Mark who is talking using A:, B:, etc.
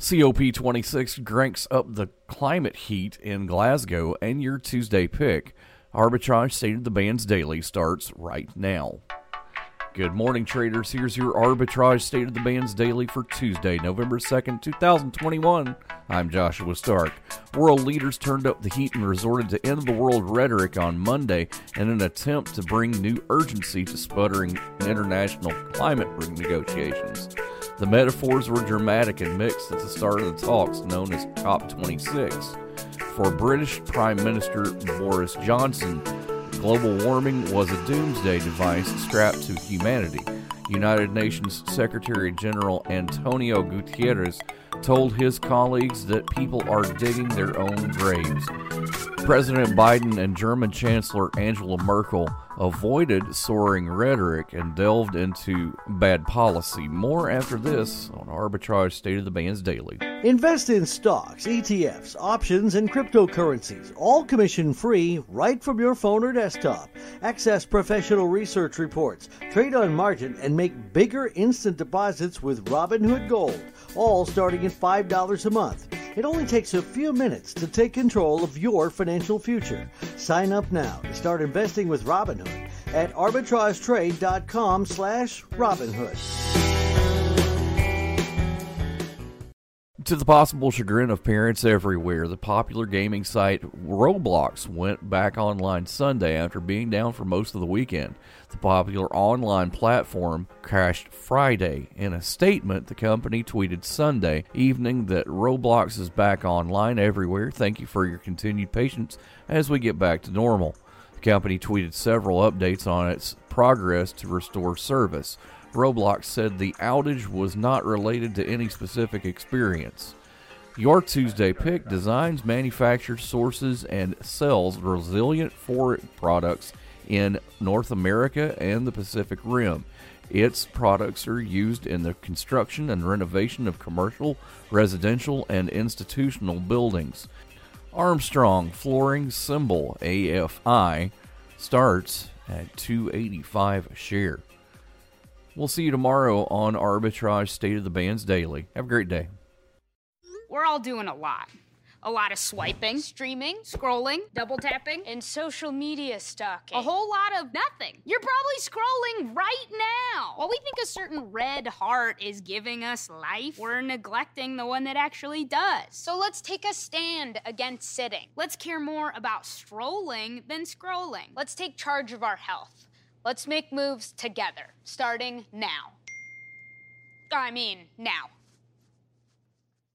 A: COP26 cranks up the climate heat in Glasgow, and your Tuesday pick. Arbitrage State of the Bands Daily starts right now. Good morning, traders. Here's your Arbitrage State of the Bands Daily for Tuesday, November 2nd, 2021. I'm Joshua Stark. World leaders turned up the heat and resorted to end the world rhetoric on Monday in an attempt to bring new urgency to sputtering international climate negotiations. The metaphors were dramatic and mixed at the start of the talks known as COP26. For British Prime Minister Boris Johnson, global warming was a doomsday device strapped to humanity. United Nations Secretary General Antonio Guterres told his colleagues that people are digging their own graves. President Biden and German Chancellor Angela Merkel avoided soaring rhetoric and delved into bad policy. More after this on Arbitrage State of the Bands Daily.
B: Invest in stocks, ETFs, options, and cryptocurrencies, all commission free right from your phone or desktop. Access professional research reports, trade on margin, and make bigger instant deposits with Robinhood Gold, all starting at $5 a month. It only takes a few minutes to take control of your financial future. Sign up now to start investing with Robinhood at arbitragetrade.com slash Robinhood.
A: To the possible chagrin of parents everywhere, the popular gaming site Roblox went back online Sunday after being down for most of the weekend. The popular online platform crashed Friday. In a statement, the company tweeted Sunday evening that Roblox is back online everywhere. Thank you for your continued patience as we get back to normal. The company tweeted several updates on its progress to restore service. Roblox said the outage was not related to any specific experience. Your Tuesday pick designs, manufactures, sources, and sells resilient forest products in North America and the Pacific Rim. Its products are used in the construction and renovation of commercial, residential, and institutional buildings. Armstrong Flooring symbol AFI starts at 285 a share. We'll see you tomorrow on Arbitrage State of the Bands Daily. Have a great day.
C: We're all doing a lot. A lot of swiping, streaming, scrolling, double tapping, and social media stalking. A whole lot of nothing. You're probably scrolling right now. While we think a certain red heart is giving us life, we're neglecting the one that actually does. So let's take a stand against sitting. Let's care more about strolling than scrolling. Let's take charge of our health. Let's make moves together, starting now. I mean, now.